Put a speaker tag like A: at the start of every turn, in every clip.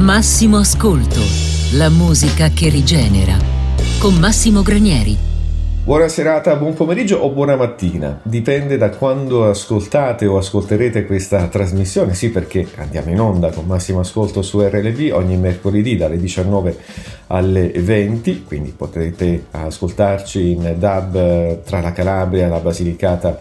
A: Massimo Ascolto, la musica che rigenera. Con Massimo Granieri.
B: Buona serata, buon pomeriggio o buona mattina, dipende da quando ascoltate o ascolterete questa trasmissione, sì perché andiamo in onda con Massimo Ascolto su RLB ogni mercoledì dalle 19 alle 20, quindi potrete ascoltarci in DAB tra la Calabria, la Basilicata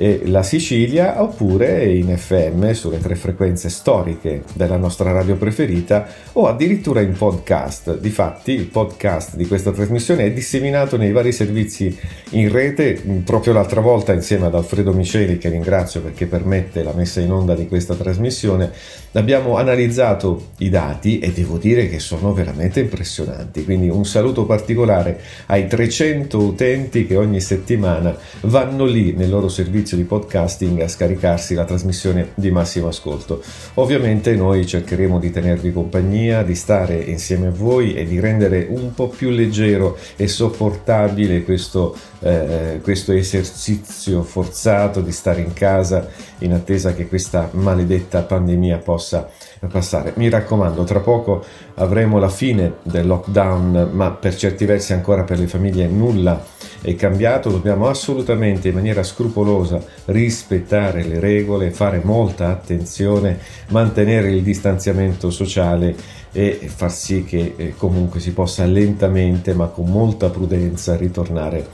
B: e la Sicilia oppure in FM sulle tre frequenze storiche della nostra radio preferita o addirittura in podcast. Difatti il podcast di questa trasmissione è disseminato nei vari servizi in rete proprio l'altra volta insieme ad Alfredo Miceli che ringrazio perché permette la messa in onda di questa trasmissione. Abbiamo analizzato i dati e devo dire che sono veramente impressionanti. Quindi un saluto particolare ai 300 utenti che ogni settimana vanno lì nel loro servizio servizio di podcasting a scaricarsi la trasmissione di massimo ascolto. Ovviamente noi cercheremo di tenervi compagnia, di stare insieme a voi e di rendere un po' più leggero e sopportabile questo, eh, questo esercizio forzato di stare in casa in attesa che questa maledetta pandemia possa passare. Mi raccomando, tra poco avremo la fine del lockdown, ma per certi versi ancora per le famiglie nulla è cambiato, dobbiamo assolutamente in maniera scrupolosa rispettare le regole, fare molta attenzione, mantenere il distanziamento sociale e far sì che eh, comunque si possa lentamente ma con molta prudenza ritornare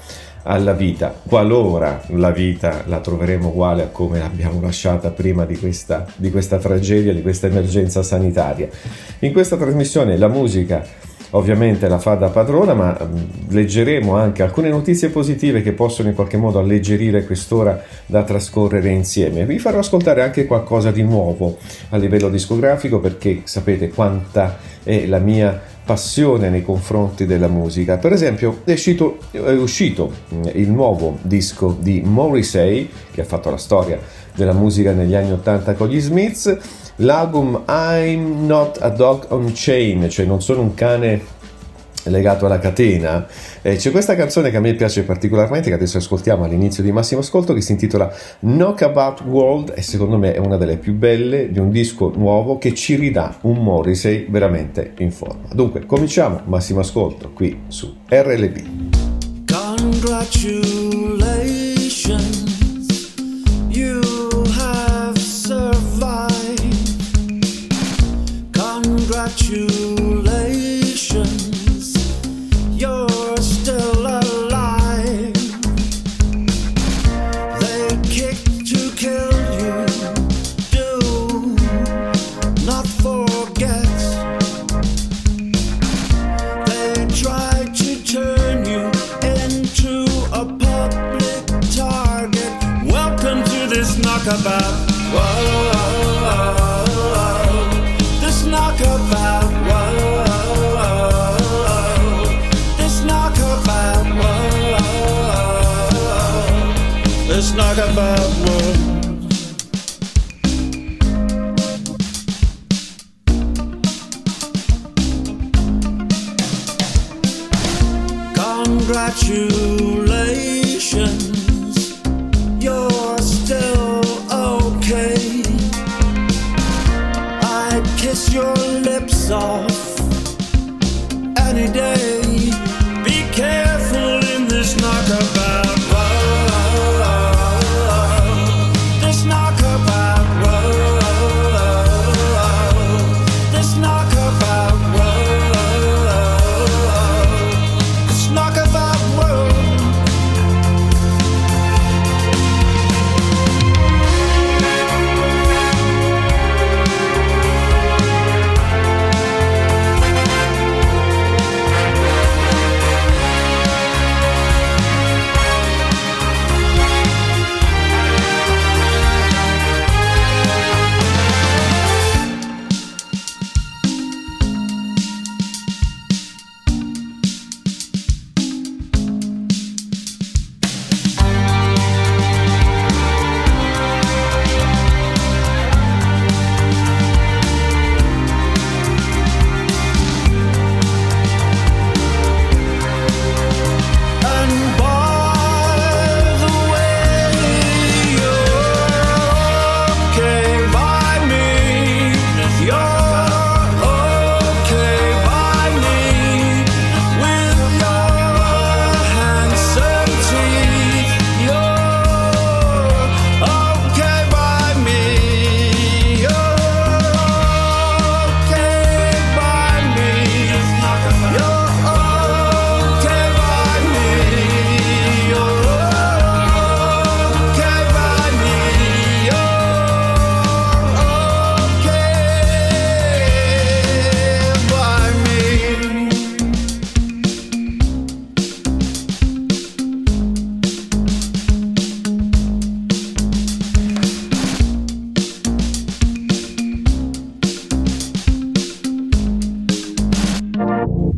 B: alla vita, qualora la vita la troveremo uguale a come l'abbiamo lasciata prima di questa, di questa tragedia, di questa emergenza sanitaria. In questa trasmissione la musica ovviamente la fa da padrona, ma mm, leggeremo anche alcune notizie positive che possono in qualche modo alleggerire quest'ora da trascorrere insieme. Vi farò ascoltare anche qualcosa di nuovo a livello discografico perché sapete quanta è la mia passione nei confronti della musica. Per esempio è uscito, è uscito mm, il nuovo disco di Morrissey che ha fatto la storia della musica negli anni 80 con gli Smiths l'album I'm Not a Dog on Chain, cioè non sono un cane legato alla catena. Eh, c'è questa canzone che a me piace particolarmente, che adesso ascoltiamo all'inizio di Massimo Ascolto, che si intitola Knockabout World e secondo me è una delle più belle di un disco nuovo che ci ridà un Morrissey veramente in forma. Dunque, cominciamo Massimo Ascolto qui su RLB. Congratulations, Congratulations,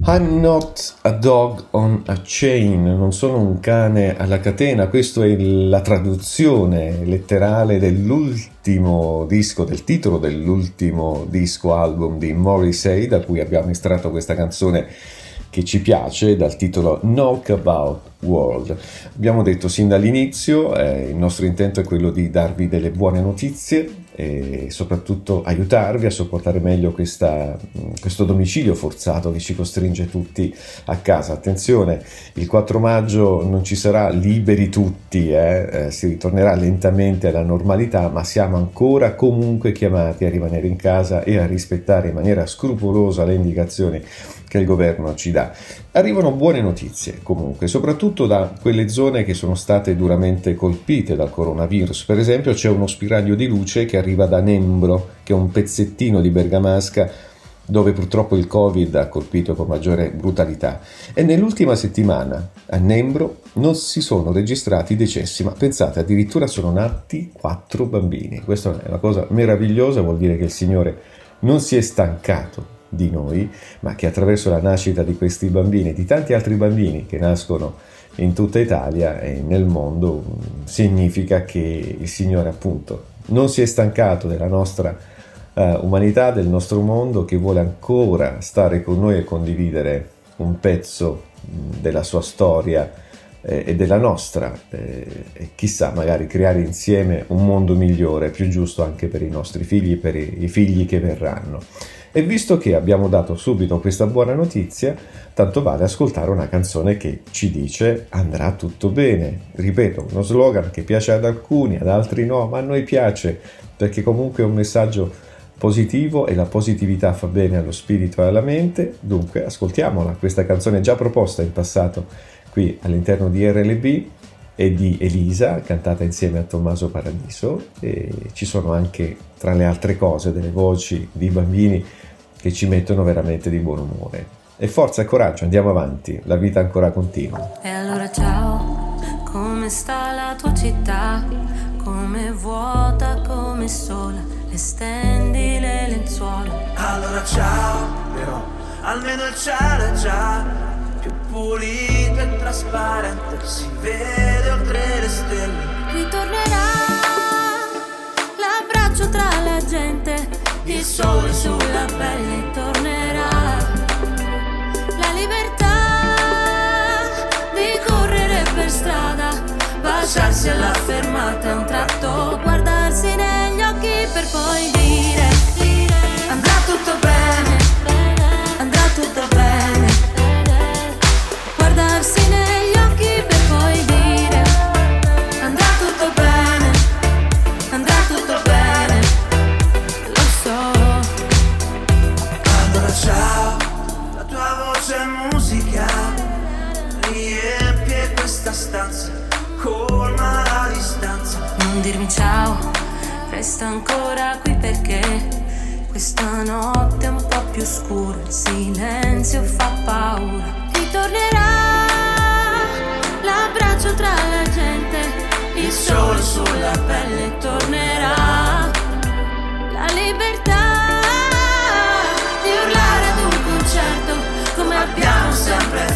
B: I'm not a dog on a chain, non sono un cane alla catena, questa è la traduzione letterale dell'ultimo disco, del titolo dell'ultimo disco album di Morrissey, da cui abbiamo estratto questa canzone che ci piace dal titolo Knockabout World. Abbiamo detto sin dall'inizio, eh, il nostro intento è quello di darvi delle buone notizie e soprattutto aiutarvi a sopportare meglio questa, questo domicilio forzato che ci costringe tutti a casa. Attenzione, il 4 maggio non ci sarà liberi tutti, eh? Eh, si ritornerà lentamente alla normalità, ma siamo ancora comunque chiamati a rimanere in casa e a rispettare in maniera scrupolosa le indicazioni che il governo ci dà. Arrivano buone notizie comunque, soprattutto da quelle zone che sono state duramente colpite dal coronavirus. Per esempio c'è uno spiraglio di luce che arriva da Nembro, che è un pezzettino di Bergamasca dove purtroppo il Covid ha colpito con maggiore brutalità. E nell'ultima settimana a Nembro non si sono registrati decessi, ma pensate, addirittura sono nati quattro bambini. Questa è una cosa meravigliosa, vuol dire che il Signore non si è stancato di noi, ma che attraverso la nascita di questi bambini e di tanti altri bambini che nascono in tutta Italia e nel mondo significa che il Signore appunto non si è stancato della nostra uh, umanità, del nostro mondo, che vuole ancora stare con noi e condividere un pezzo della sua storia eh, e della nostra eh, e chissà magari creare insieme un mondo migliore, più giusto anche per i nostri figli e per i, i figli che verranno. E visto che abbiamo dato subito questa buona notizia, tanto vale ascoltare una canzone che ci dice andrà tutto bene. Ripeto, uno slogan che piace ad alcuni, ad altri no, ma a noi piace perché comunque è un messaggio positivo e la positività fa bene allo spirito e alla mente. Dunque, ascoltiamola, questa canzone già proposta in passato qui all'interno di RLB e di Elisa, cantata insieme a Tommaso Paradiso e ci sono anche tra le altre cose delle voci di bambini che ci mettono veramente di buon umore. E forza e coraggio, andiamo avanti, la vita ancora continua.
C: E allora ciao, come sta la tua città? Come vuota, come sola, le stendi le lenzuola.
D: Allora ciao, però, almeno il cielo è già più pulito e trasparente, si vede oltre le stelle.
C: Ritornerà l'abbraccio tra la gente il sole sulla pelle tornerà. La libertà di correre per strada, baciarsi alla fermata, un tratto, guardarsi negli occhi per poi dire, andrà tutto bene, resta ancora qui perché questa notte è un po' più scura, il silenzio fa paura. Ritornerà l'abbraccio tra la gente, il sole sulla pelle tornerà. La libertà di urlare ad un concerto come abbiamo sempre fatto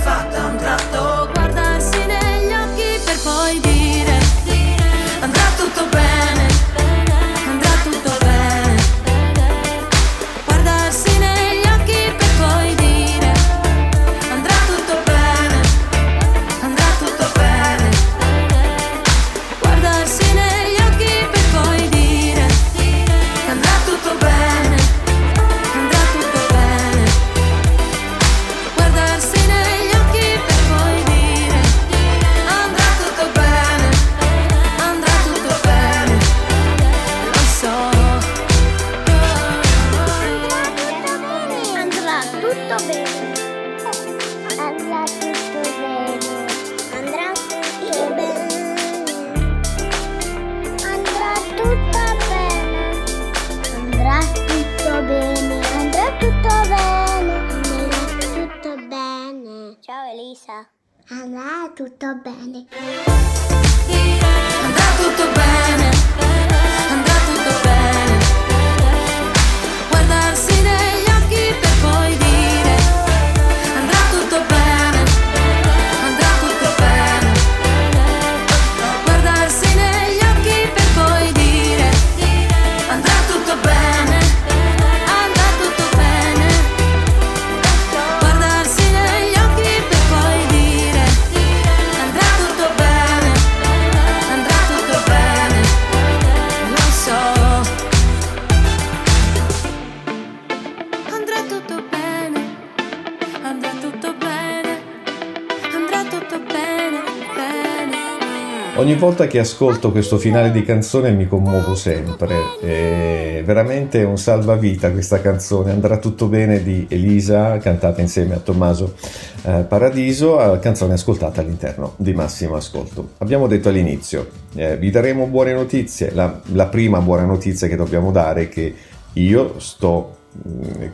B: volta che ascolto questo finale di canzone mi commuovo sempre, è veramente un salvavita questa canzone, andrà tutto bene di Elisa, cantata insieme a Tommaso eh, Paradiso, canzone ascoltata all'interno di Massimo Ascolto. Abbiamo detto all'inizio, eh, vi daremo buone notizie, la, la prima buona notizia che dobbiamo dare è che io sto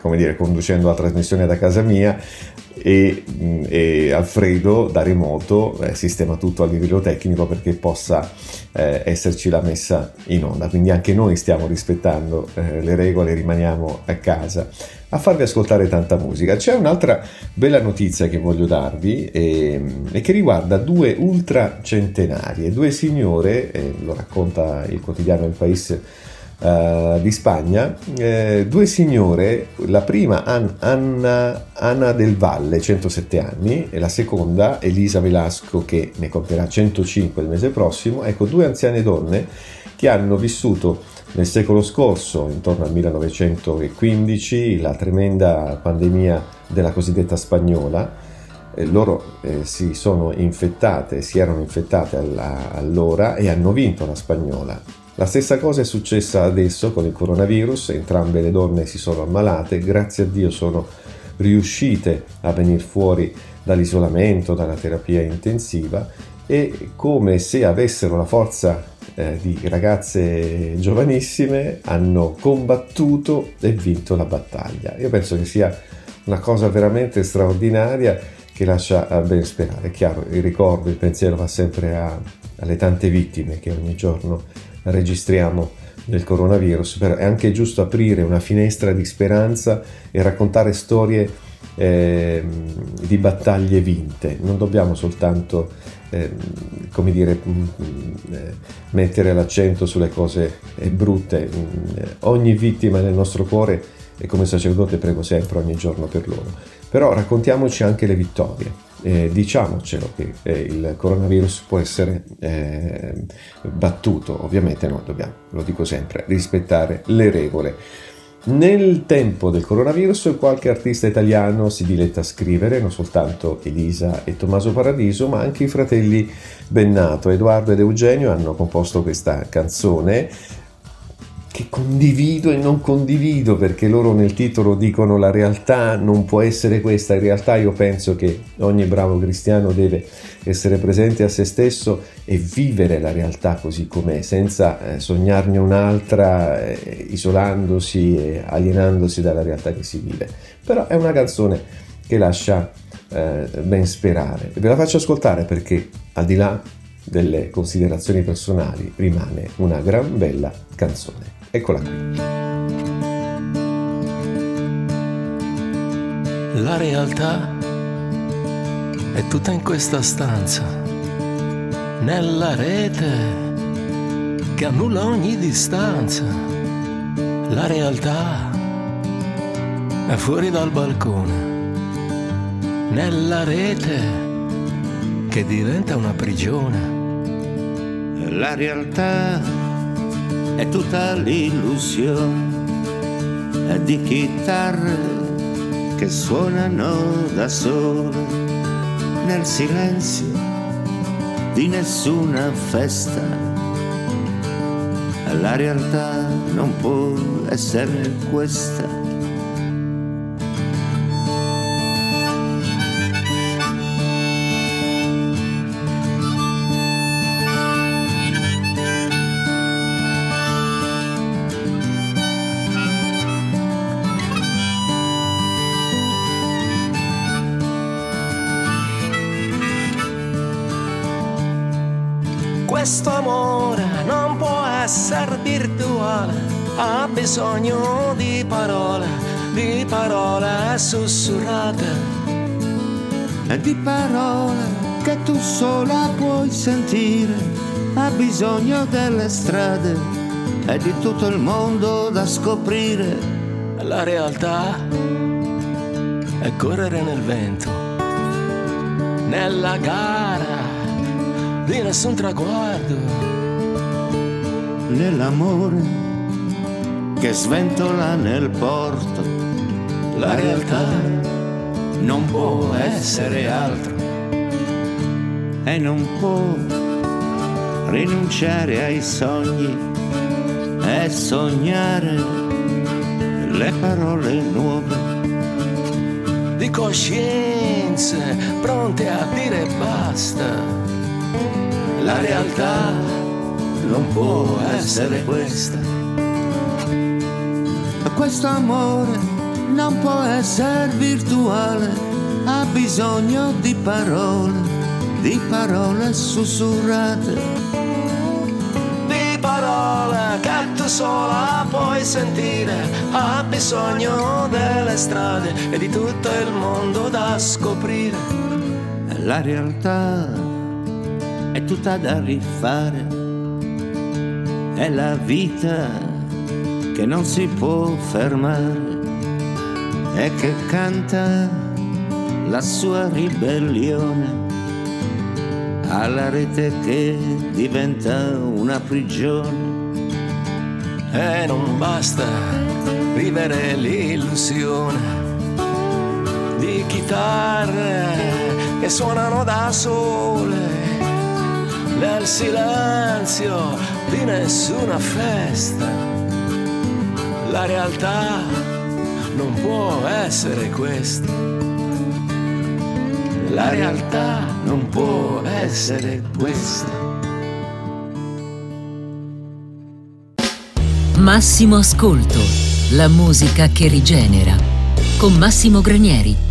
B: come dire, conducendo la trasmissione da casa mia e, mm, e Alfredo da remoto eh, sistema tutto a livello tecnico perché possa eh, esserci la messa in onda. Quindi anche noi stiamo rispettando eh, le regole, rimaniamo a casa a farvi ascoltare tanta musica. C'è un'altra bella notizia che voglio darvi e, ehm, e che riguarda due ultra centenarie, due signore, eh, lo racconta il quotidiano Il Paese uh, di Spagna, eh, due signore, la prima An- Anna, Anna, del Valle, 107 anni, e la seconda Elisa Velasco che ne compierà 105 il mese prossimo, ecco due anziane donne che hanno vissuto nel secolo scorso, intorno al 1915, la tremenda pandemia della cosiddetta spagnola, eh, loro eh, si sono infettate, si erano infettate alla, allora e hanno vinto la spagnola. La stessa cosa è successa adesso con il coronavirus, entrambe le donne si sono ammalate, grazie a Dio sono riuscite a venire fuori dall'isolamento, dalla terapia intensiva e come se avessero la forza eh, di ragazze giovanissime hanno combattuto e vinto la battaglia. Io penso che sia una cosa veramente straordinaria che lascia ben sperare. È chiaro, il ricordo, il pensiero va sempre a, alle tante vittime che ogni giorno registriamo del coronavirus, però è anche giusto aprire una finestra di speranza e raccontare storie eh, di battaglie vinte. Non dobbiamo soltanto eh, come dire, mm, eh, mettere l'accento sulle cose eh, brutte. Mm, ogni vittima nel nostro cuore e come sacerdote prego sempre ogni giorno per loro. Però raccontiamoci anche le vittorie eh, diciamocelo che eh, il coronavirus può essere eh, battuto, ovviamente noi dobbiamo, lo dico sempre, rispettare le regole. Nel tempo del coronavirus qualche artista italiano si diletta a scrivere, non soltanto Elisa e Tommaso Paradiso, ma anche i fratelli Bennato, Edoardo ed Eugenio hanno composto questa canzone che condivido e non condivido perché loro nel titolo dicono la realtà non può essere questa, in realtà io penso che ogni bravo cristiano deve essere presente a se stesso e vivere la realtà così com'è, senza eh, sognarne un'altra, eh, isolandosi e alienandosi dalla realtà che si vive. Però è una canzone che lascia eh, ben sperare. Ve la faccio ascoltare perché al di là delle considerazioni personali rimane una gran bella canzone. Eccola qui.
E: La realtà è tutta in questa stanza, nella rete che annulla ogni distanza. La realtà è fuori dal balcone, nella rete che diventa una prigione.
F: La realtà è tutta l'illusione di chitarre che suonano da sole nel silenzio di nessuna festa. La realtà non può essere questa
E: ha bisogno di parole, di parole sussurrate.
F: E di parole che tu sola puoi sentire. Ha bisogno delle strade e di tutto il mondo da scoprire.
E: La realtà è correre nel vento, nella gara di nessun traguardo.
F: Nell'amore che sventola nel porto.
E: La realtà non può essere altro
F: e non può rinunciare ai sogni e sognare le parole nuove
G: di coscienze pronte a dire basta. La realtà non può essere questa.
F: Questo amore non può essere virtuale, ha bisogno di parole, di parole sussurrate.
G: Di parole che tu sola puoi sentire, ha bisogno delle strade e di tutto il mondo da scoprire.
F: La realtà è tutta da rifare, è la vita che non si può fermare e che canta la sua ribellione alla rete che diventa una prigione.
G: E non basta vivere l'illusione di chitarre che suonano da sole nel silenzio di nessuna festa la realtà non può essere questa. La realtà non può essere questa.
A: Massimo Ascolto, la musica che rigenera. Con Massimo Granieri.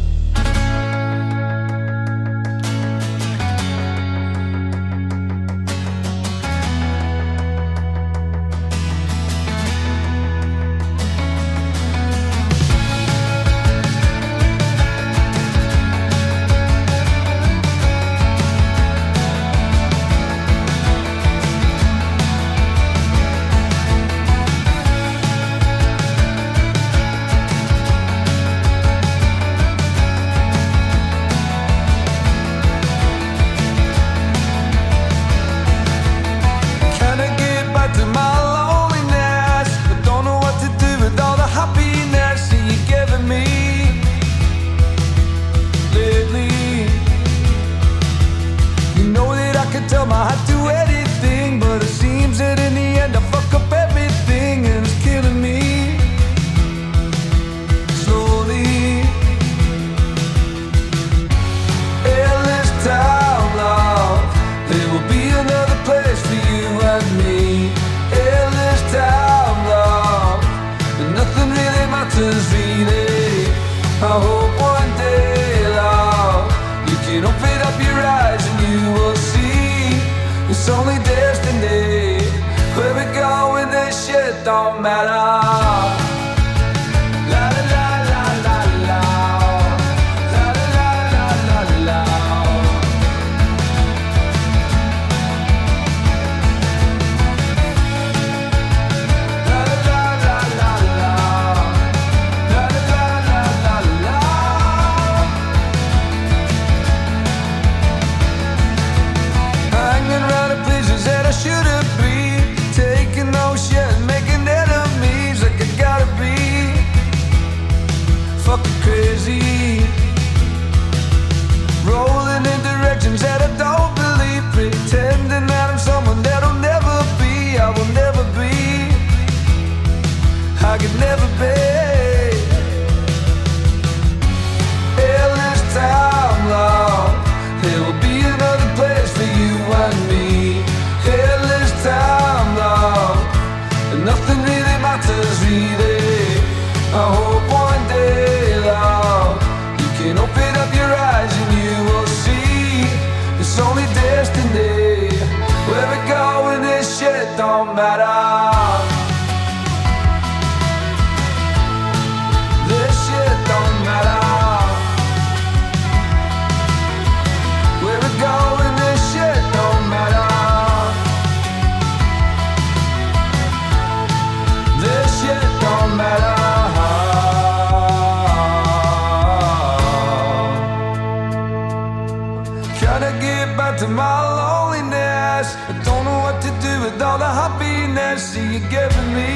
A: get back to my loneliness. I don't know what to do with all the happiness that you're giving me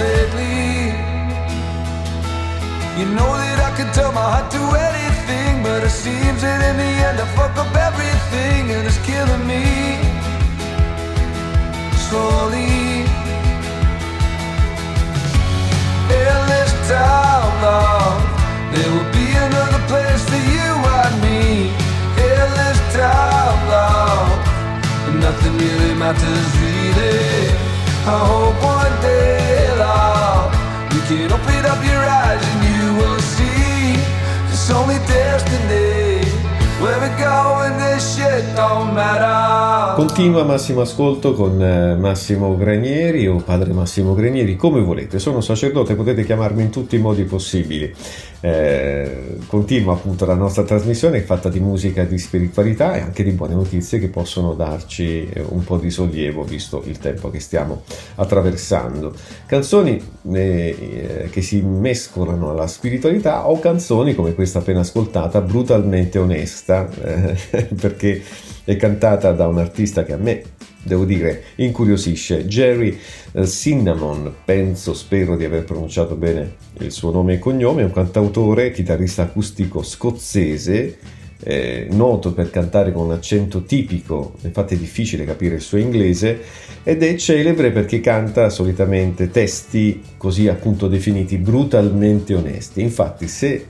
A: lately.
H: You know that I can tell my heart to anything,
E: but it seems that in the end I fuck up everything and it's killing me slowly. Endless time, love, there will be another place for you and me. Nothing really matters really. I hope one day, you can open up your eyes and you will see it's only destiny.
B: Continua Massimo Ascolto con eh, Massimo Granieri o Padre Massimo Granieri, come volete. Sono sacerdote, potete chiamarmi in tutti i modi possibili. Eh, continua appunto la nostra trasmissione fatta di musica di spiritualità e anche di buone notizie che possono darci eh, un po' di sollievo visto il tempo che stiamo attraversando. Canzoni eh, che si mescolano alla spiritualità o canzoni come questa appena ascoltata brutalmente onesta eh, perché è cantata da un artista che a me devo dire, incuriosisce. Jerry eh, Cinnamon, penso, spero di aver pronunciato bene il suo nome e cognome, è un cantautore, chitarrista acustico scozzese, eh, noto per cantare con un accento tipico, infatti è difficile capire il suo inglese, ed è celebre perché canta solitamente testi così appunto definiti brutalmente onesti. Infatti se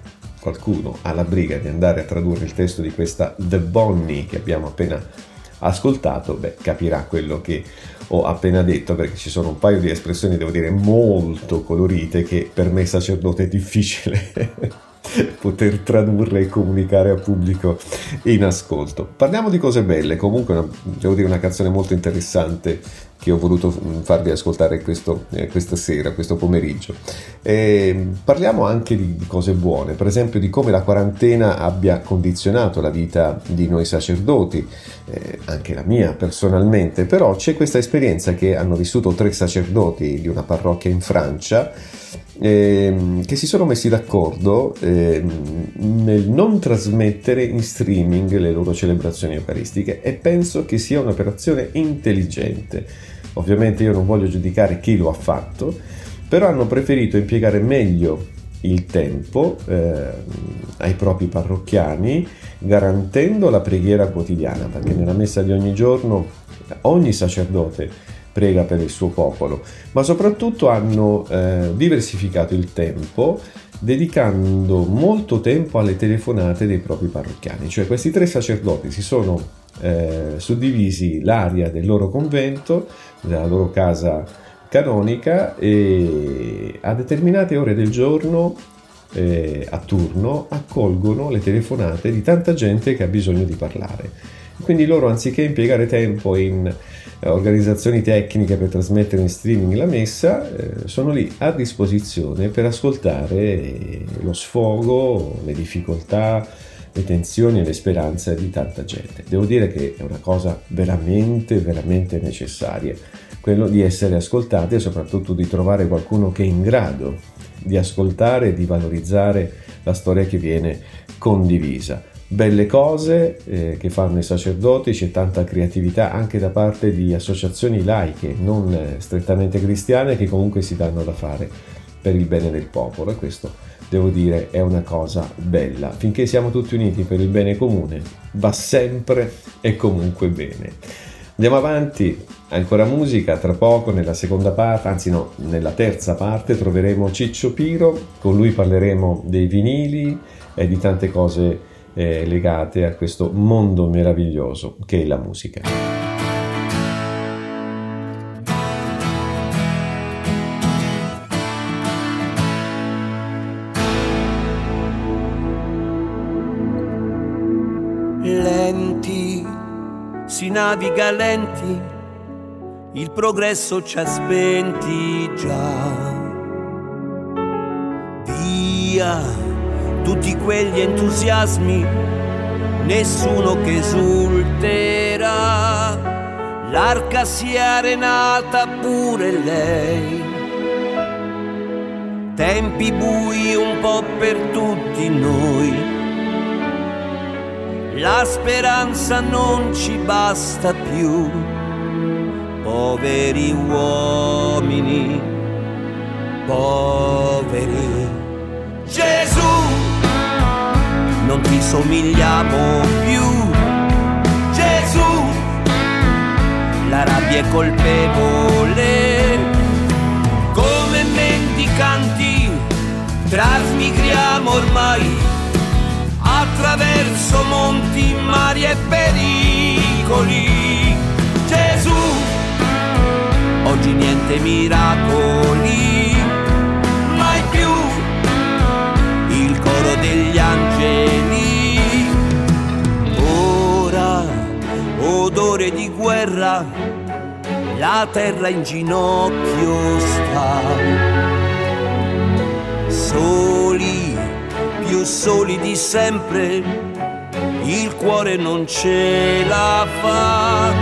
B: qualcuno ha la briga di andare a tradurre il testo di questa The Bonnie che abbiamo appena ascoltato, beh, capirà quello che ho appena detto perché ci sono un paio di espressioni, devo dire, molto colorite che per me sacerdote è difficile poter tradurre e comunicare al pubblico in ascolto. Parliamo di cose belle, comunque una, devo dire una canzone molto interessante che ho voluto farvi ascoltare questo, eh, questa sera, questo pomeriggio. E parliamo anche di, di, cose buone, per esempio di come la quarantena abbia condizionato la vita di noi sacerdoti, eh, anche la mia personalmente, però c'è questa esperienza che hanno vissuto tre sacerdoti di una parrocchia in Francia eh, che si sono messi d'accordo eh, nel non trasmettere in streaming le loro celebrazioni eucaristiche e penso che sia un'operazione intelligente. Ovviamente io non voglio giudicare chi lo ha fatto, però hanno preferito impiegare meglio il tempo eh, ai propri parrocchiani garantendo la preghiera quotidiana perché nella messa di ogni giorno ogni sacerdote prega per il suo popolo, ma soprattutto hanno eh, diversificato il tempo dedicando molto tempo alle telefonate dei propri parrocchiani, cioè questi tre sacerdoti si sono eh, suddivisi l'area del loro convento, della loro casa canonica e a determinate ore del giorno eh, a turno accolgono le telefonate di tanta gente che ha bisogno di parlare. Quindi loro anziché impiegare tempo in organizzazioni tecniche per trasmettere in streaming la messa, eh, sono lì a disposizione per ascoltare lo sfogo, le difficoltà, le tensioni e le speranze di tanta gente. Devo dire che è una cosa veramente, veramente necessaria, quello di essere ascoltati e soprattutto di trovare qualcuno che è in grado di ascoltare e di valorizzare la storia che viene condivisa belle cose eh, che fanno i sacerdoti, c'è tanta creatività anche da parte di associazioni laiche, non eh, strettamente cristiane, che comunque si danno da fare per il bene del popolo e questo devo dire è una cosa bella. Finché siamo tutti uniti per il bene comune, va sempre e comunque bene. Andiamo avanti, ancora musica, tra poco nella seconda parte, anzi no, nella terza parte troveremo Ciccio Piro, con lui parleremo dei vinili e di tante cose eh, legate a questo mondo meraviglioso che è la musica.
I: Lenti, si naviga lenti, il progresso ci ha spenti già. Via tutti quegli entusiasmi, nessuno che esulterà. L'arca si è arenata pure lei. Tempi bui un po' per tutti noi. La speranza non ci basta più. Poveri uomini, poveri. Gesù non ti somigliamo più. Gesù, la rabbia è colpevole, come mendicanti trasmigriamo ormai attraverso monti, mari e pericoli. Gesù, oggi niente miracoli, guerra, la terra in ginocchio sta. Soli più soli di sempre, il cuore non ce la fa.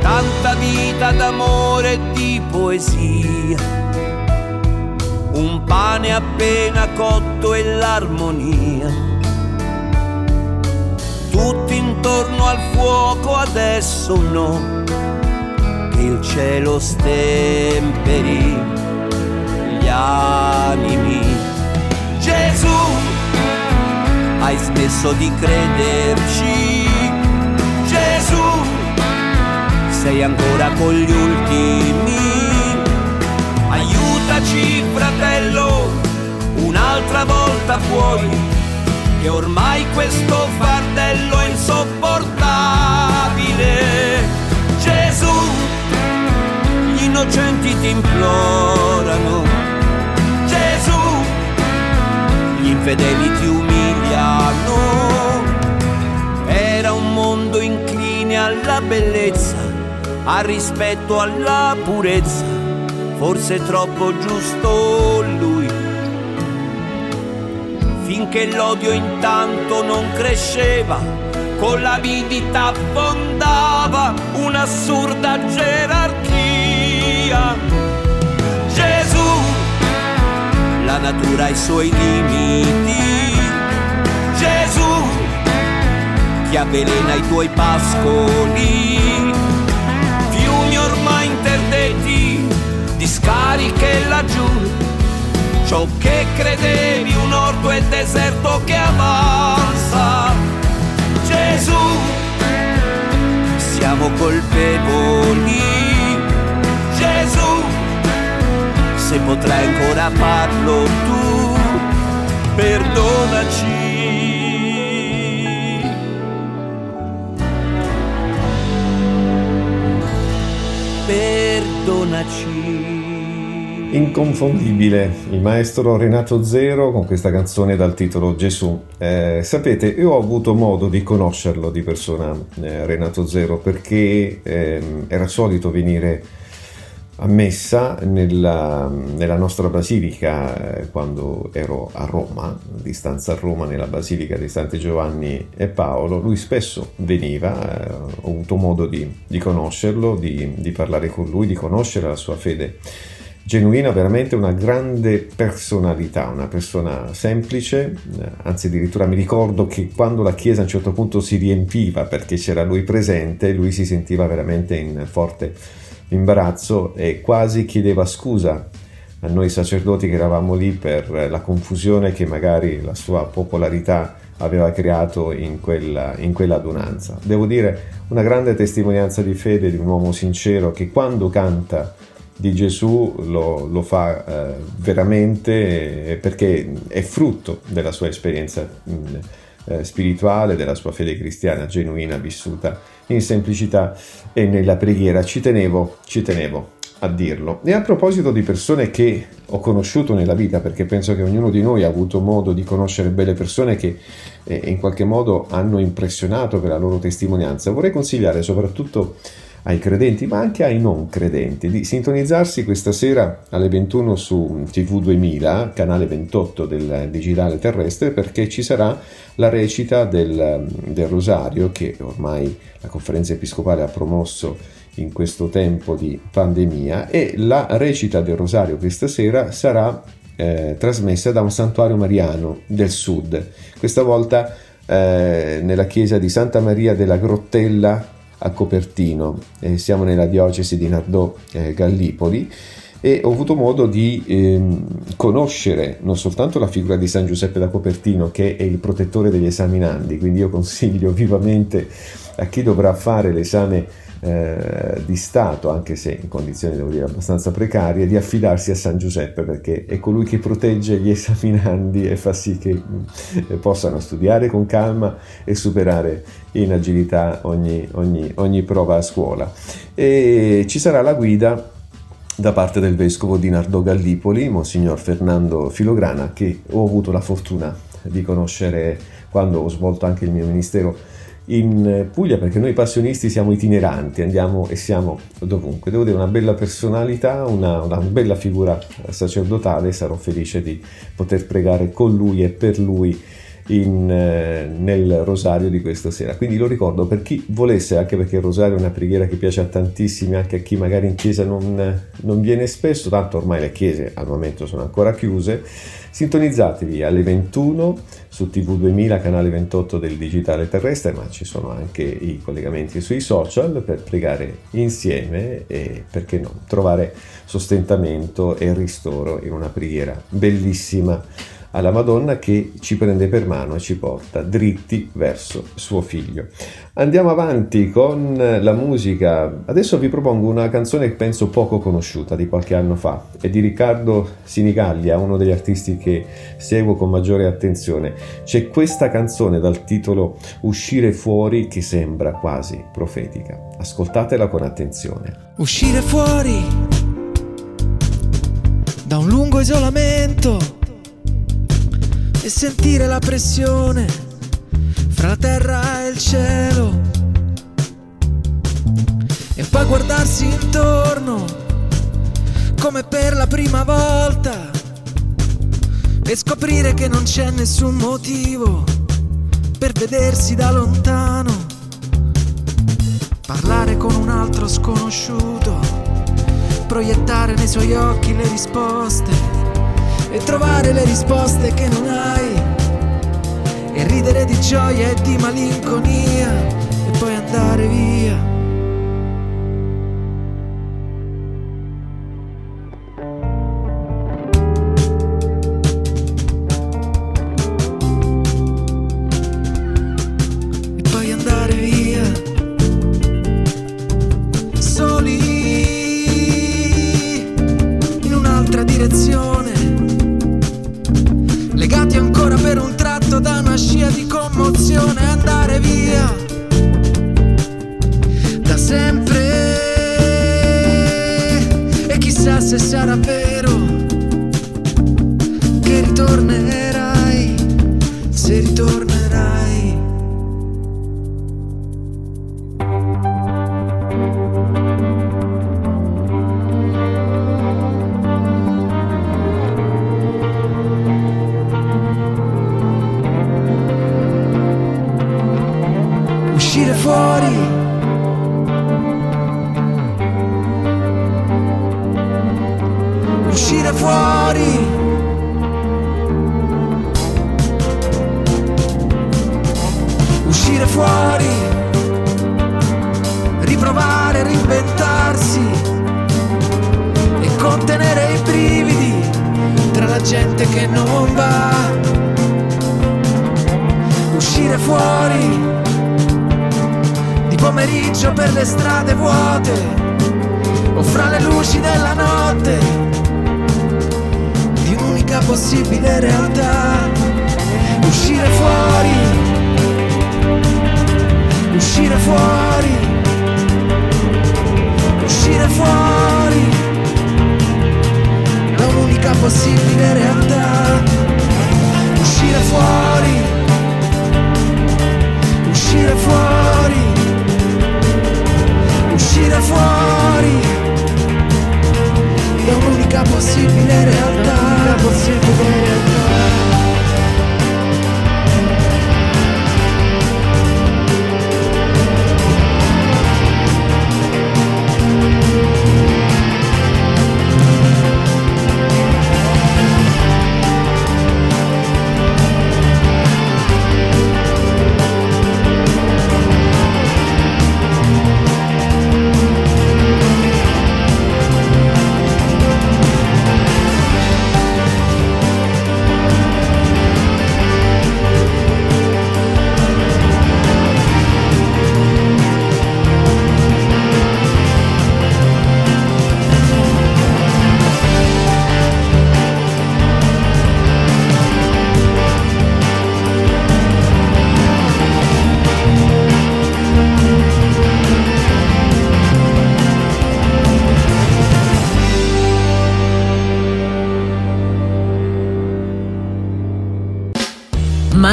I: Tanta vita d'amore e di poesia, un pane appena cotto e l'armonia. Tutti intorno al fuoco adesso no, che il cielo stemperi gli animi. Gesù hai smesso di crederci. Gesù, sei ancora con gli ultimi. Aiutaci, fratello, un'altra volta puoi, che ormai questo fardello è insopportabile. Gesù, gli innocenti ti implorano. Gesù, gli infedeli ti umiliano. Era un mondo incline alla bellezza, al rispetto, alla purezza, forse troppo giusto lui. Finché l'odio intanto non cresceva, con l'avidità fondava un'assurda gerarchia. Gesù, la natura ha i suoi limiti Gesù che avvelena i tuoi pascoli. Fiumi ormai interdetti, discariche laggiù, ciò che credevi un orto e deserto che avanza. Gesù, siamo colpevoli. Gesù, se potrai ancora farlo tu, perdonaci. perdonaci.
B: Inconfondibile, il maestro Renato Zero con questa canzone dal titolo Gesù. Eh, sapete, io ho avuto modo di conoscerlo di persona, eh, Renato Zero, perché eh, era solito venire a messa nella, nella nostra basilica eh, quando ero a Roma, di stanza a Roma nella basilica di Santi Giovanni e Paolo, lui spesso veniva, eh, ho avuto modo di, di conoscerlo, di, di, parlare con lui, di conoscere la sua fede genuina, veramente una grande personalità, una persona semplice, eh, anzi addirittura mi ricordo che quando la chiesa a un certo punto si riempiva perché c'era lui presente, lui si sentiva veramente in forte imbarazzo e quasi chiedeva scusa a noi sacerdoti che eravamo lì per la confusione che magari la sua popolarità aveva creato in quella, in quella adunanza. Devo dire una grande testimonianza di fede di un uomo sincero che quando canta di Gesù lo, lo fa eh, veramente eh, perché è frutto della sua esperienza mm, eh, spirituale, della sua fede cristiana genuina vissuta in semplicità e nella preghiera. Ci tenevo, ci tenevo a dirlo. E a proposito di persone che ho conosciuto nella vita, perché penso che ognuno di noi ha avuto modo di conoscere belle persone che eh, in qualche modo hanno impressionato per la loro testimonianza, vorrei consigliare soprattutto ai credenti, ma anche ai non credenti, di sintonizzarsi questa sera alle 21 su TV 2000, canale 28 del digitale terrestre, perché ci sarà la recita del, del Rosario che ormai la conferenza episcopale ha promosso in questo tempo di pandemia e la recita del Rosario questa sera sarà eh, trasmessa da un santuario mariano del sud, questa volta eh, nella chiesa di Santa Maria della Grottella a Copertino, eh, siamo nella diocesi di Nardò eh, Gallipoli e ho avuto modo di ehm, conoscere non soltanto la figura di San Giuseppe da Copertino che è il protettore degli esaminandi, quindi io consiglio vivamente a chi dovrà fare l'esame eh, di Stato, anche se in condizioni devo dire abbastanza precarie, di affidarsi a San Giuseppe perché è colui che protegge gli esaminandi e fa sì che eh, possano studiare con calma e superare in agilità ogni, ogni, ogni prova a scuola. E ci sarà la guida da parte del vescovo di Nardo Gallipoli, Monsignor Fernando Filograna, che ho avuto la fortuna di conoscere quando ho svolto anche il mio ministero in Puglia perché noi passionisti siamo itineranti, andiamo e siamo dovunque. Devo dire una bella personalità, una, una bella figura sacerdotale, sarò felice di poter pregare con lui e per lui in, eh, nel rosario di questa sera. Quindi lo ricordo per chi volesse, anche perché il rosario è una preghiera che piace a tantissimi, anche a chi magari in chiesa non, non viene spesso, tanto ormai le chiese al momento sono ancora chiuse. Sintonizzatevi alle 21 su TV2000, canale 28 del digitale terrestre, ma ci sono anche i collegamenti sui social per pregare insieme e perché no, trovare sostentamento e ristoro in una preghiera bellissima alla Madonna che ci prende per mano e ci porta dritti verso suo figlio. Andiamo avanti con la musica. Adesso vi propongo una canzone che penso poco conosciuta di qualche anno fa. È di Riccardo Sinigaglia, uno degli artisti che seguo con maggiore attenzione. C'è questa canzone dal titolo Uscire fuori che sembra quasi profetica. Ascoltatela con attenzione.
J: Uscire fuori da un lungo isolamento e sentire la pressione fra la terra e il cielo. E poi guardarsi intorno come per la prima volta e scoprire che non c'è nessun motivo per vedersi da lontano. Parlare con un altro sconosciuto, proiettare nei suoi occhi le risposte e trovare le risposte che non hai e ridere di gioia e di malinconia e poi andare via.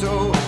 E: so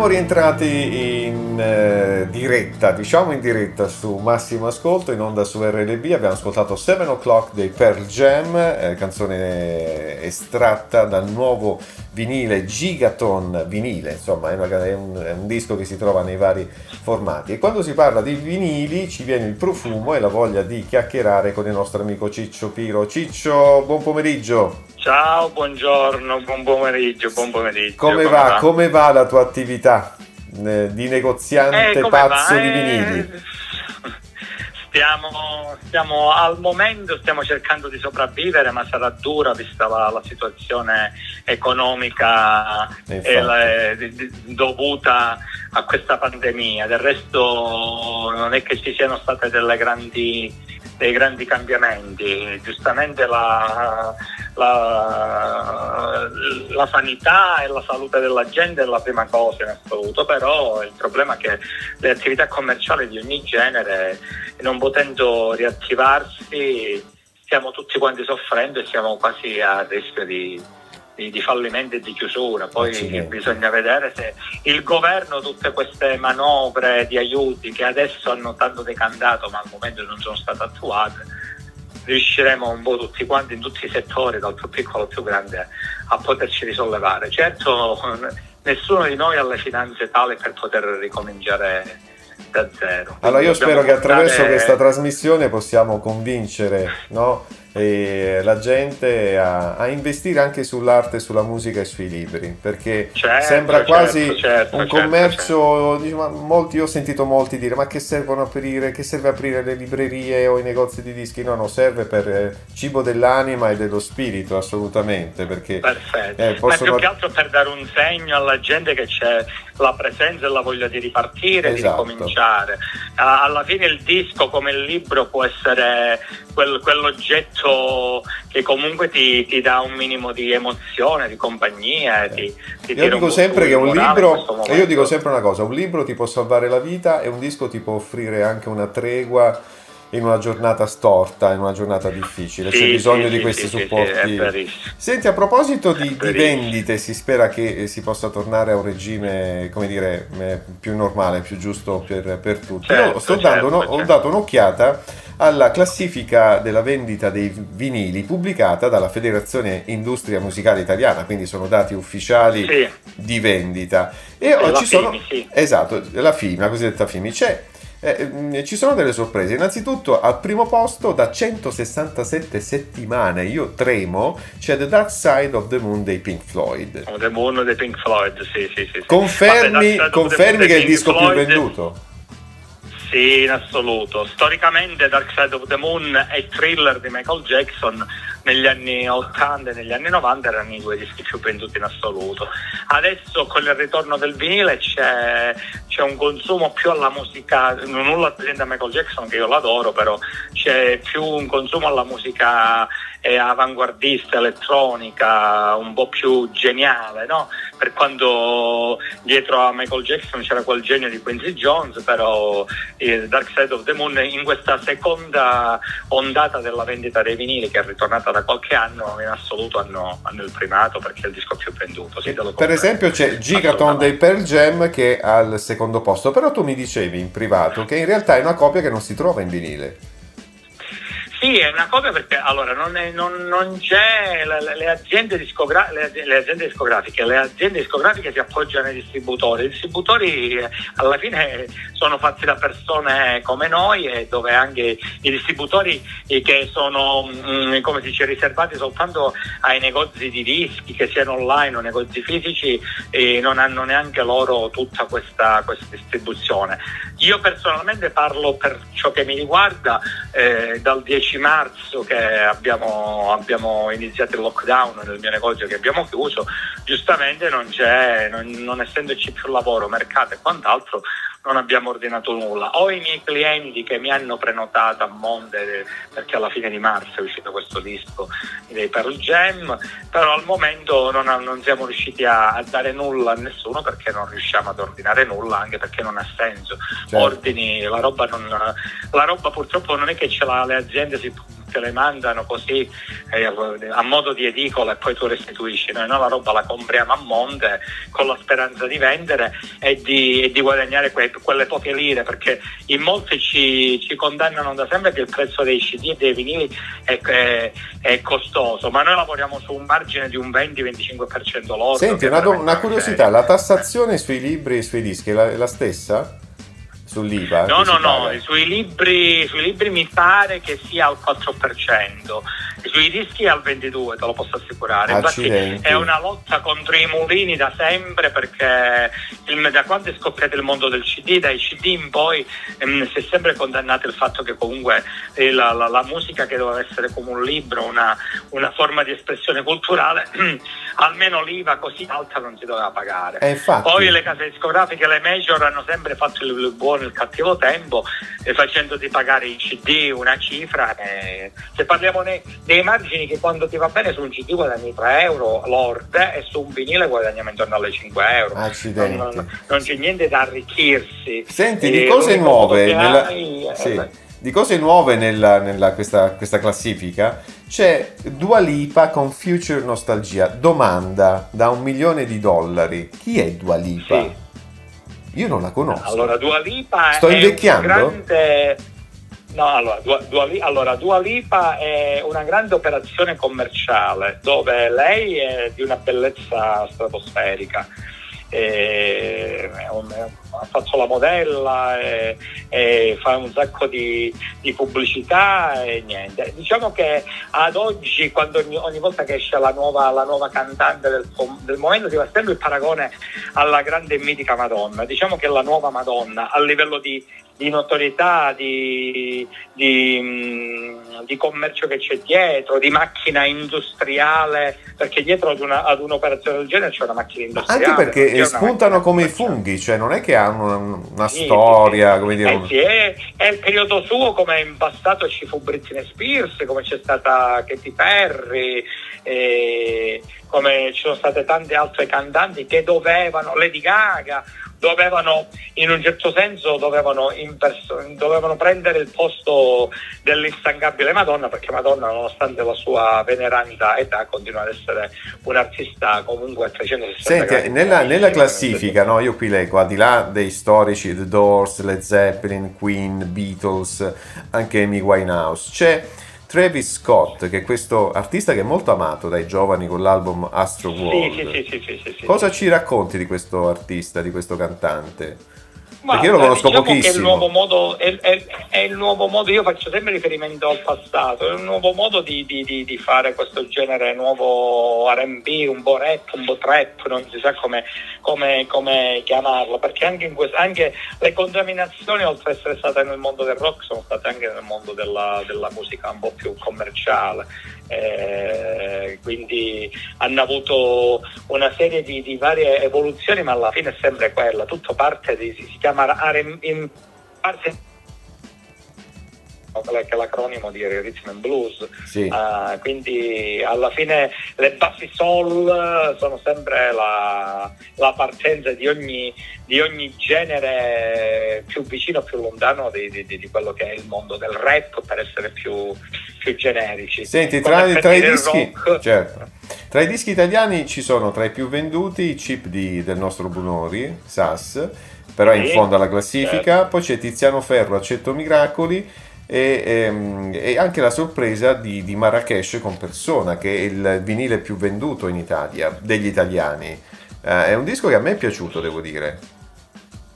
B: Siamo rientrati in eh, diretta, diciamo in diretta su Massimo Ascolto, in onda su RLB. Abbiamo ascoltato 7 O'Clock dei Pearl Jam, eh, canzone estratta dal nuovo vinile Gigaton vinile, insomma è, una- è un, è un disco che si trova nei vari formati. E quando si parla di vinili ci viene il profumo e la voglia di chiacchierare con il nostro amico Ciccio Piro. Ciccio, buon pomeriggio.
K: Ciao, buongiorno, buon pomeriggio, buon pomeriggio.
B: Come va? Come va la tua attività eh, di negoziante
K: Eh, come
B: pazzo
K: va?
B: di
K: Eh,
B: vinili?
K: Stiamo, stiamo al momento stiamo cercando di sopravvivere, ma sarà dura vista la, la situazione economica
B: E infatti.
K: e la- dovuta a questa pandemia. Del resto non è che ci siano grandi, dei grandi cambiamenti. Giustamente la, la, la sanità e la salute della gente è la prima cosa in assoluto, però il problema è che le attività commerciali di ogni genere, non potendo riattivarsi, stiamo tutti quanti soffrendo e siamo quasi a rischio di, di- fallimento e di chiusura. Poi
B: Accidenti.
K: bisogna vedere se il governo tutte queste manovre di aiuti che adesso hanno tanto decantato ma al momento non sono state attuate, riusciremo un po' tutti quanti in tutti i settori, dal più piccolo al più grande, a poterci risollevare. Certo, nessuno di noi ha le finanze tali per poter ricominciare da zero.
B: Allora io
K: Dobbiamo
B: spero che attraverso questa trasmissione possiamo convincere no, eh, la gente a, a investire anche sull'arte, sulla musica e sui libri, perché
K: Certo,
B: sembra
K: certo,
B: quasi
K: certo,
B: un
K: certo,
B: commercio, diciamo, molti, io ho sentito molti dire ma che servono aprire, che serve aprire le librerie o i negozi di dischi? No, no, serve per eh, cibo dell'anima e dello spirito assolutamente, perché
K: Perfetto,
B: eh,
K: ma
B: possono...
K: più che altro per dare un segno alla gente che c'è la presenza e la voglia di ripartire,
B: Esatto.
K: di ricominciare. Alla fine il disco come il libro può essere quel- quell'oggetto che comunque ti, ti dà un minimo di emozione, di compagnia, e ti, ti
B: Io dico sempre che un libro, e io dico sempre una cosa, un libro ti può salvare la vita e un disco ti può offrire anche una tregua in una giornata storta, in una giornata difficile, c'è
K: Sì,
B: bisogno
K: sì,
B: di questi
K: sì,
B: supporti. Senti, a proposito di, di vendite, si spera che eh, si possa tornare a un regime, come dire, eh, più normale, più giusto per, per tutti. Io
K: Certo,
B: sto
K: certo,
B: dando uno- ho
K: certo.
B: dato un'occhiata alla classifica della vendita dei vinili pubblicata dalla Federazione Industria Musicale Italiana, quindi sono dati ufficiali
K: Sì.
B: di vendita. E ci sono,
K: FIMI, sì.
B: esatto, la FIMI, la cosiddetta FIMI. C'è, eh, mh, ci sono delle sorprese. Innanzitutto, al primo posto, da 167 settimane, io tremo, c'è The Dark Side of the Moon dei Pink Floyd.
K: Oh, The Moon dei Pink Floyd, sì, sì, sì. sì.
B: Confermi,
K: Vabbè,
B: confermi che è il disco più
K: Floyd-
B: venduto?
K: Sì, in assoluto. Storicamente Dark Side of the Moon e Thriller di Michael Jackson negli anni 80 e negli anni 90 erano i due dischi più venduti in assoluto. Adesso con il ritorno del vinile c'è, c'è un consumo più alla musica, nulla presente a Michael Jackson che io l'adoro, però c'è più un consumo alla musica eh, avanguardista, elettronica, un po' più geniale, no? Per quanto dietro a Michael Jackson c'era quel genio di Quincy Jones, però il Dark Side of the Moon in questa seconda ondata della vendita dei vinili che è ritornata da qualche anno in assoluto hanno, hanno il primato perché è il disco più venduto. Sì,
B: Per esempio c'è Gigaton dei Pearl Jam che è al secondo posto, però tu mi dicevi in privato che in realtà è una copia che non si trova in vinile.
K: Sì, è una copia perché allora non, è- non- non c'è le, le- aziende discogra- le, le aziende discografiche, le aziende discografiche si appoggiano ai distributori. I distributori eh, alla fine sono fatti da persone come noi e dove anche i distributori eh, che sono mm, come si dice riservati soltanto ai negozi di dischi, che siano online o negozi fisici, eh, non hanno neanche loro tutta questa, questa distribuzione. Io personalmente parlo per ciò che mi riguarda, eh, dal 10 marzo che abbiamo, abbiamo iniziato il lockdown nel mio negozio che abbiamo chiuso, giustamente non c'è, non, non essendoci più lavoro, mercato e quant'altro, non abbiamo ordinato nulla. Ho i miei clienti che mi hanno prenotato a monte perché alla fine di marzo è uscito questo disco dei Pearl Jam, però al momento non, non siamo riusciti a, a dare nulla a nessuno perché non riusciamo ad ordinare nulla, anche perché non ha senso.
B: Certo.
K: Ordini, la roba, non, la roba purtroppo non è che ce l'ha le aziende, si te le mandano così eh, a modo di edicola e poi tu restituisci. Noi no, la roba la compriamo a monte con la speranza di vendere e di, e di guadagnare que, quelle poche lire perché in molti ci, ci, condannano da sempre che il prezzo dei CD e dei vinili è, è, è, costoso, ma noi lavoriamo su un margine di un 20-25% loro.
B: Senti, una, una curiosità, la tassazione sui libri e sui dischi è la, è la stessa? sull'IVA?
K: No, no, no, sui libri, sui libri mi pare che sia al 4%, sui dischi è al 22%, te lo posso assicurare. Accidenti. Infatti è una lotta contro i mulini da sempre perché il, da quando è scoppiato il mondo del CD, dai CD in poi ehm, si è sempre condannato il fatto che comunque eh, la, la, la, musica che doveva essere come un libro, una, una forma di espressione culturale, almeno l'IVA così alta non si doveva pagare. Poi le case discografiche, le major hanno sempre fatto il, il buono nel cattivo tempo eh, facendoti pagare in CD una cifra. Eh, se parliamo ne, dei margini che quando ti va bene su un CD guadagni 3 euro lord e su un vinile guadagniamo intorno alle 5 euro.
B: Accidenti.
K: Non, non, non c'è niente da arricchirsi.
B: Senti, e di cose nuove... Nella... Hai, eh, sì. Di cose nuove nella, nella questa, questa, classifica c'è Dua Lipa con Future Nostalgia. Domanda da un milione di dollari: chi è Dua Lipa? Sì. Io non la conosco.
K: Allora, Dua Lipa
B: Sto è invecchiando?
K: grande... No, allora Dua, Dua, allora, Dua Lipa è una grande operazione commerciale dove lei è di una bellezza stratosferica e, ha fatto la modella e, e fa un sacco di, di, pubblicità e niente. Diciamo che ad oggi, quando ogni, ogni volta che esce la nuova, la nuova cantante del, del, momento, si fa sempre il paragone alla grande e mitica Madonna. Diciamo che la nuova Madonna a livello di, di notorietà, di, di, mm, di, commercio che c'è dietro, di macchina industriale, perché dietro ad, una, ad un'operazione del genere c'è una macchina industriale.
B: Anche perché spuntano come i funghi, cioè non è che hanno una, una sì, storia,
K: sì,
B: come dire...
K: Eh sì, è, è, il periodo suo, come in passato ci fu Britney Spears, come c'è stata Katy Perry, come ci sono state tante altre cantanti che dovevano, Lady Gaga, dovevano in un certo senso dovevano, perso- dovevano, prendere il posto dell'instancabile Madonna perché Madonna nonostante la sua veneranda età continua ad essere un artista comunque a 360
B: Senti, nella, nella, classifica no, io qui leggo al di là dei storici The Doors, Led Zeppelin, Queen, Beatles anche Amy Winehouse c'è Travis Scott, che è questo artista che è molto amato dai giovani con l'album Astro World.
K: Sì, sì, sì, sì
B: Cosa ci racconti di questo artista, di questo cantante? Ma, Perché io lo conosco diciamo pochissimo.
K: È il, nuovo modo, è, è, è il nuovo modo, io faccio sempre riferimento al passato, è un nuovo modo di, di, di, di fare questo genere nuovo RB, un po' rap, un po' trap, non si sa come, come, come chiamarlo, perché anche, questo, anche, le contaminazioni, oltre ad essere state nel mondo del rock, sono state anche nel mondo della, della musica un po' più commerciale. Eh, quindi hanno avuto una serie di, di, varie evoluzioni, ma alla fine è sempre quella, tutto parte di, si chiama in parte che è l'acronimo di Rhythm and Blues.
B: Sì.
K: Uh, quindi alla fine le bassi soul sono sempre la, la partenza di ogni, di ogni, genere più vicino, più lontano di, di, di, quello che è il mondo del rap per essere più, più generici.
B: Senti, tra, tra i dischi... Rock, certo. Tra i dischi italiani ci sono tra i più venduti i chip di, del nostro Bunori, SAS, però è in fondo alla classifica, certo. poi c'è Tiziano Ferro, Accetto Miracoli e, e, ehm, e anche la sorpresa di, di, Marrakesh con Persona, che è il vinile più venduto in Italia, degli italiani. Eh, è un disco che a me è piaciuto, devo dire.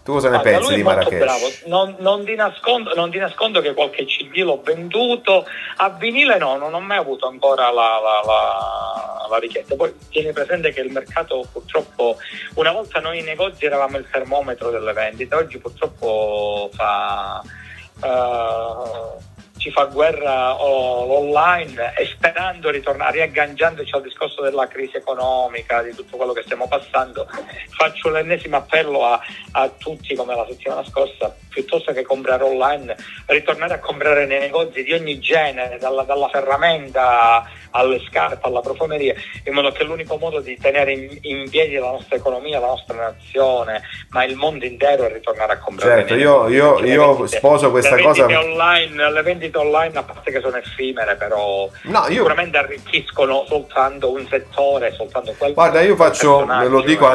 B: Tu cosa ne Guarda, pensi di Marrakesh?
K: Non, non, ti nascondo, non, ti nascondo, che qualche CD l'ho venduto, a vinile no, non ho mai avuto ancora la, la, la, la, richiesta. Poi tieni presente che il mercato purtroppo, una volta noi in negozi eravamo il termometro delle vendite, oggi purtroppo fa ci fa guerra online e sperando ritornare, riagganciandoci al discorso della crisi economica, di tutto quello che stiamo passando, faccio l'ennesimo appello a, a tutti come la settimana scorsa, piuttosto che comprare online, ritornare a comprare nei negozi di ogni genere, dalla, dalla ferramenta alle scarpe, alla profumeria, in modo che l'unico modo di tenere in, in piedi la nostra economia, la nostra nazione, ma il mondo intero è ritornare a comprare.
B: Certo, io, io, io
K: vendite-
B: sposo questa cosa.
K: Online, le vendite online, a parte che sono effimere, però
B: No, io-
K: sicuramente arricchiscono soltanto un settore, soltanto quel
B: Guarda, io faccio,
K: personaggio,
B: lo dico
K: eh,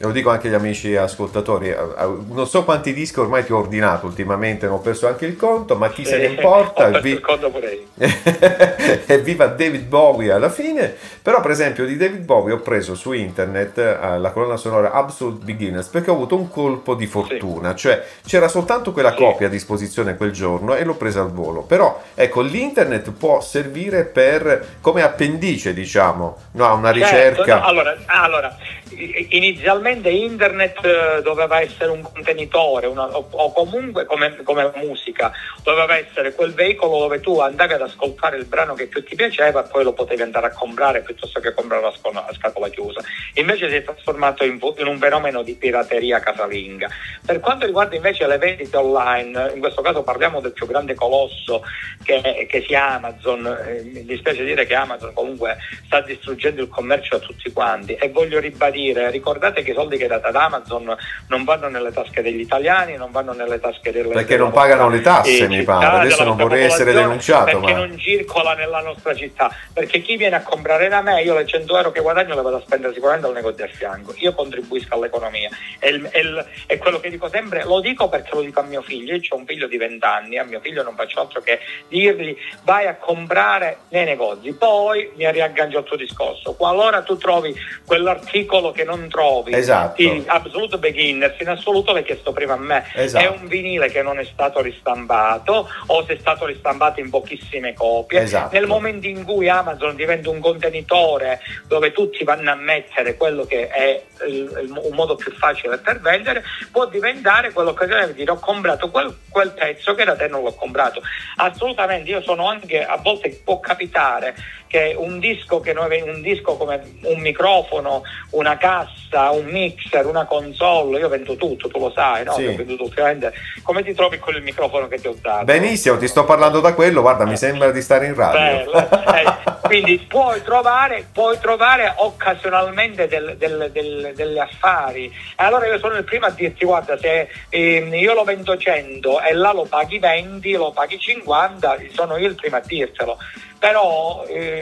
B: anche, lo dico anche agli amici ascoltatori, eh, eh, non so quanti dischi ormai ti ho ordinato ultimamente, ne ho perso anche il conto, ma chi se ne
K: Sì,
B: importa, vi-
K: il conto pure
B: evviva David Bowie alla fine, però per esempio di David Bowie ho preso su internet eh, la colonna sonora Absolute Beginners perché ho avuto un colpo di fortuna, cioè c'era soltanto quella
K: Sì.
B: copia a disposizione quel giorno e l'ho presa al volo, però ecco l'internet può servire per come appendice diciamo, no, a una
K: Certo,
B: ricerca.
K: no, allora, allora, i- inizialmente internet eh, doveva essere un contenitore una- o, o comunque come, come la musica, doveva essere quel veicolo dove tu andavi ad ascoltare il brano che più ti piaceva e poi lo potevi andare a comprare piuttosto che comprare a scatola, a scatola chiusa. Invece si è trasformato in, in un fenomeno di pirateria casalinga. Per quanto riguarda invece le vendite online, in questo caso parliamo del più grande colosso che, che sia Amazon, eh, mi dispiace dire che Amazon comunque sta distruggendo il commercio a tutti quanti e voglio ribadire, ricordate che i soldi che date ad Amazon non vanno nelle tasche degli italiani, non vanno nelle tasche delle
B: Perché non pagano le tasse, mi pare. Adesso non vorrei essere denunciato,
K: perché
B: ma-
K: non circola nella nostra città, perché chi viene a comprare da me, io le 100 euro che guadagno le vado a spendere sicuramente al negozio a fianco, io contribuisco all'economia. E quello che dico sempre, lo dico perché lo dico a mio figlio, io ho un figlio di 20 anni, a mio figlio non faccio altro che dirgli vai a comprare nei negozi, poi mi riaggancio al tuo discorso, qualora tu trovi quell'articolo che non trovi,
B: Esatto.
K: Di Absolute Beginners, in assoluto l'hai chiesto prima a me,
B: Esatto.
K: è un vinile che non è stato ristampato o se è stato ristampato in pochissime copie.
B: Esatto.
K: Nel momento in cui Amazon diventa un contenitore dove tutti vanno a mettere quello che è il- il- un modo più facile per vendere, può diventare quell'occasione di dire ho comprato quel, quel pezzo che da te non l'ho comprato. Assolutamente, io sono anche, a volte può capitare che un disco, che noi, un disco come un microfono, una cassa, un mixer, una console, io vendo tutto, tu lo sai, no?
B: Sì.
K: Io vendo tutto, ovviamente. Come ti trovi con il microfono che ti ho dato?
B: Benissimo, ti sto parlando da quello, guarda, mi sembra di stare in radio.
K: Eh, quindi puoi trovare, puoi trovare occasionalmente del- del- del- delle affari. E allora io sono il primo a dirti: guarda, se ehm, io lo vendo 100 e là lo paghi 20, lo paghi 50, sono io il primo a dirtelo. Però, eh,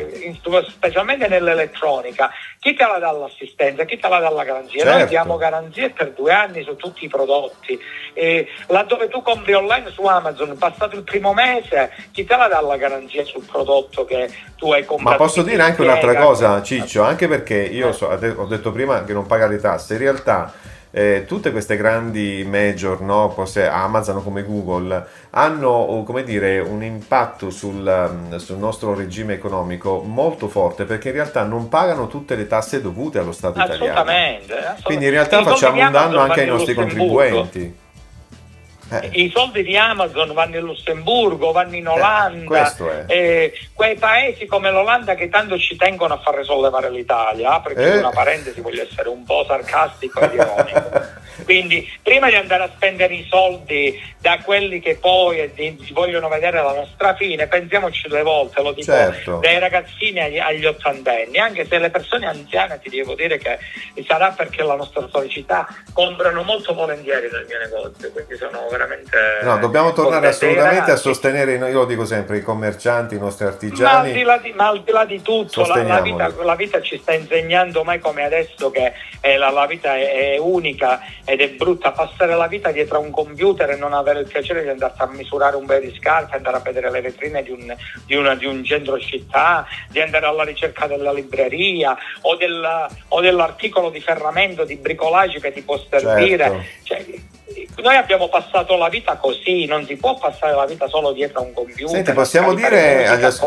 K: specialmente nell'elettronica, chi te la dà l'assistenza, chi te la dà la garanzia? Noi
B: Certo.
K: diamo garanzie per due anni su tutti i prodotti. Eh, laddove tu compri online su Amazon, passato il primo mese, chi te la dà la garanzia sul prodotto che tu hai comprato?
B: Ma posso dire anche un'altra cosa, Ciccio, anche perché io so- ho detto prima che non paga le tasse, in realtà eh, tutte queste grandi major, no, forse Amazon come Google, hanno come dire, un impatto sul, um, sul nostro regime economico molto forte perché in realtà non pagano tutte le tasse dovute allo Stato italiano.
K: Assolutamente, assolutamente.
B: Quindi in realtà facciamo un danno anche ai nostri contribuenti. Eh,
K: I soldi di Amazon vanno in Lussemburgo, vanno in Olanda,
B: questo è.
K: eh, quei paesi come l'Olanda che tanto ci tengono a far risollevare l'Italia. Apri
B: Eh.
K: una parentesi, voglio essere un po' sarcastico ed ironico. Quindi, prima di andare a spendere i soldi da quelli che poi eh, di- vogliono vedere la nostra fine, pensiamoci due volte, lo dico
B: Certo.
K: dai ragazzini agli, agli ottantenni, anche se le persone anziane ti devo dire che sarà perché la nostra storicità comprano molto volentieri nel mio negozio, quindi sono veramente...
B: No, dobbiamo tornare assolutamente a sostenere, io lo dico sempre, i commercianti, i nostri
K: ma al,
B: artigiani.
K: di là di, ma al di là di tutto, la, la vita, la vita ci sta insegnando mai come adesso che eh, la, la vita è, è unica ed è brutta. Passare la vita dietro a un computer e non avere il piacere di andare a misurare un paio di scarpe, andare a vedere le vetrine di un, di una- di un centro città, di andare alla ricerca della libreria o, del- o dell'articolo di ferramento, di bricolage che ti può servire.
B: Certo.
K: Cioè, noi abbiamo passato la vita così, non si può passare la vita solo dietro a un computer.
B: Senti, possiamo dire agli as-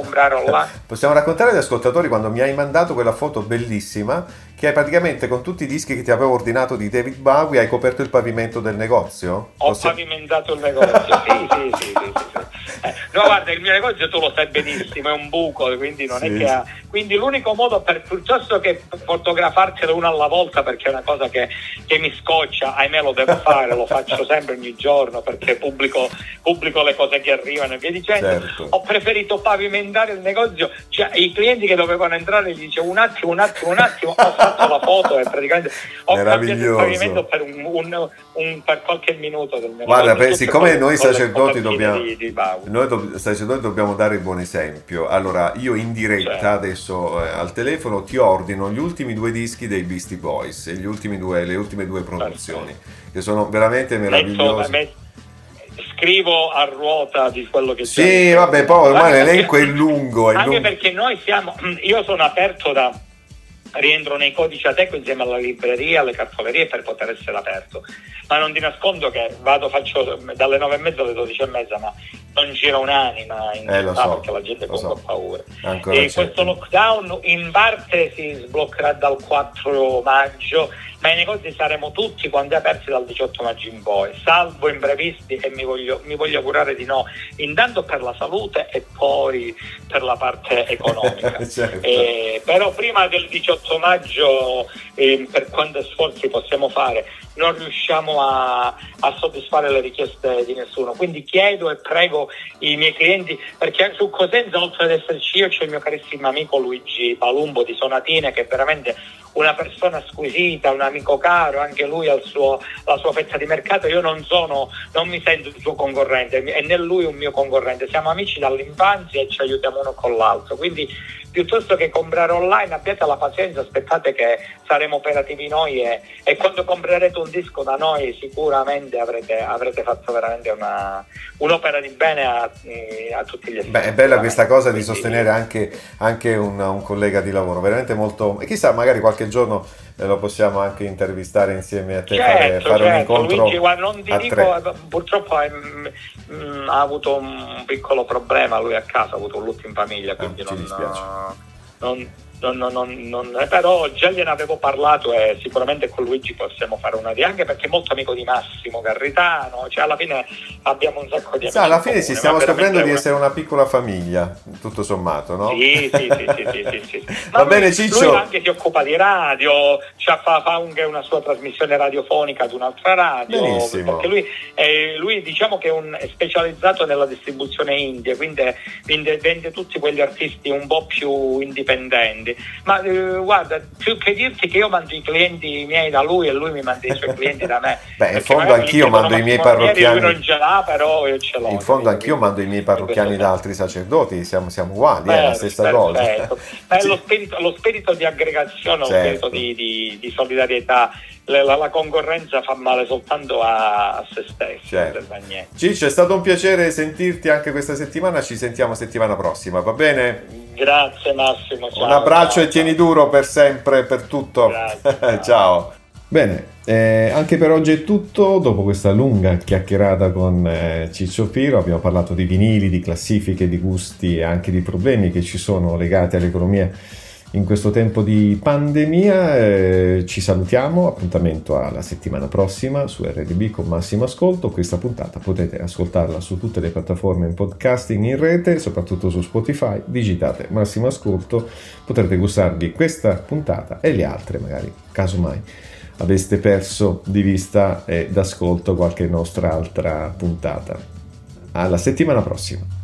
B: possiamo raccontare agli ascoltatori quando mi hai mandato quella foto bellissima che praticamente con tutti i dischi che ti avevo ordinato di David Bowie hai coperto il pavimento del negozio?
K: Ho
B: Possi-
K: pavimentato il negozio, sì, sì, sì, sì, sì, sì. Eh, no, guarda, il mio negozio tu lo sai benissimo, è un buco, quindi non
B: Sì,
K: è che ha... Quindi l'unico modo per piuttosto che fotografarcelo uno alla volta perché è una cosa che, che mi scoccia, ahimè lo devo fare, lo faccio sempre ogni giorno perché pubblico, pubblico le cose che arrivano e via dicendo.
B: Certo.
K: Ho preferito pavimentare il negozio, cioè i clienti che dovevano entrare gli dicevo un attimo, un attimo, un attimo, ho fatto la foto e praticamente ho cambiato il pavimento per, un, un- un- per qualche minuto del mio
B: Guarda, per- siccome noi sacerdoti dobbiamo,
K: di- di
B: noi do- sacerdoti dobbiamo dare il buon esempio. Allora, io in diretta
K: Certo.
B: adesso eh, al telefono ti ordino gli ultimi due dischi dei Beastie Boys, e gli ultimi due, le ultime due produzioni, che sono veramente meravigliose.
K: scrivo a ruota di quello che
B: Sì, vabbè, poi ormai l'elenco è lungo. È
K: Anche
B: lungo.
K: perché noi siamo, io sono aperto da rientro nei codici Ateco insieme alla libreria, alle cartolerie per poter essere aperto. Ma non ti nascondo che vado, faccio dalle nove e mezza alle dodici e mezza, ma non gira un'anima in
B: Eh,
K: città
B: so,
K: perché la gente comunque
B: so.
K: ha paura.
B: Ancora
K: E
B: c'è.
K: questo lockdown in parte si sbloccherà dal 4 maggio, ma i negozi saremo tutti quando aperti dal 18 maggio in poi, salvo imprevisti e mi voglio, mi voglio augurare di no, intanto per la salute e poi per la parte economica.
B: Certo.
K: Eh, però prima del 18 maggio, eh, per quanti sforzi possiamo fare, non riusciamo a, a soddisfare le richieste di nessuno. Quindi chiedo e prego i miei clienti, perché su Cosenza, oltre ad esserci io, c'è il mio carissimo amico Luigi Palumbo di Sonatine, che è veramente una persona squisita, un amico caro, anche lui ha la sua fetta di mercato. Io non sono, non mi sento il suo concorrente, e né lui un mio concorrente. Siamo amici dall'infanzia e ci aiutiamo uno con l'altro. Quindi piuttosto che comprare online abbiate la pazienza, aspettate che saremo operativi noi e, e quando comprerete un disco da noi sicuramente avrete, avrete fatto veramente una- un'opera di bene a, eh, a tutti gli effetti.
B: Beh, è bella questa cosa di sostenere anche, anche un, un collega di lavoro, veramente molto... E chissà, magari qualche giorno eh, lo possiamo anche intervistare insieme a te, fare,
K: Certo,
B: fare un
K: certo,
B: incontro
K: Luigi, guarda, non ti dico,
B: tre.
K: eh, purtroppo è, mm, mm, ha avuto un piccolo problema lui a casa, ha avuto un lutto in famiglia, quindi
B: Ah, ci
K: non,
B: dispiace.
K: non- non- non- non- però già gliene avevo parlato e sicuramente con Luigi possiamo fare una di anche perché è molto amico di Massimo Garritano, cioè alla fine abbiamo un sacco di amici.
B: Sa, alla
K: in
B: fine ci stiamo scoprendo di
K: una-
B: essere una piccola famiglia, tutto sommato, no?
K: Sì, sì, sì, sì, sì, sì, sì.
B: Va
K: lui-
B: bene, Ciccio.
K: Lui anche si occupa di radio, cioè fa, fa anche una sua trasmissione radiofonica ad un'altra radio.
B: Benissimo.
K: Perché lui, eh, lui diciamo che è, un- è specializzato nella distribuzione indie, quindi vende, vende tutti quegli artisti un po' più indipendenti. Ma eh, guarda, più che dirti che io mando i clienti miei da lui e lui mi manda i suoi clienti da me.
B: Beh, in fondo anch'io mando i miei parrocchiani-
K: Lui non ce l'ha, però io ce l'ho.
B: In fondo anch'io mando i miei parrocchiani da altri sacerdoti, siamo, siamo uguali, è la
K: Beh,
B: stessa
K: perfetto.
B: cosa.
K: Ma è
B: Sì.
K: lo, spirito, lo spirito di aggregazione, lo
B: Certo.
K: spirito di, di- di solidarietà. La, la- concorrenza fa male soltanto a, a se stessi,
B: Certo. Ciccio, è stato un piacere sentirti anche questa settimana, ci sentiamo settimana prossima, va bene?
K: Grazie Massimo. ciao,
B: Un abbraccio
K: ciao,
B: e tieni duro per sempre, per tutto.
K: Grazie, ciao.
B: ciao.
L: Bene, eh, anche per oggi è tutto. Dopo questa lunga chiacchierata con eh, Ciccio Piro abbiamo parlato di vinili, di classifiche, di gusti e anche di problemi che ci sono legati all'economia in questo tempo di pandemia. Eh, ci salutiamo, appuntamento alla settimana prossima su RDB con Massimo Ascolto. Questa puntata potete ascoltarla su tutte le piattaforme in podcasting in rete, soprattutto su Spotify. Digitate Massimo Ascolto, potrete gustarvi questa puntata e le altre magari, casomai aveste perso di vista e d'ascolto qualche nostra altra puntata. Alla settimana prossima.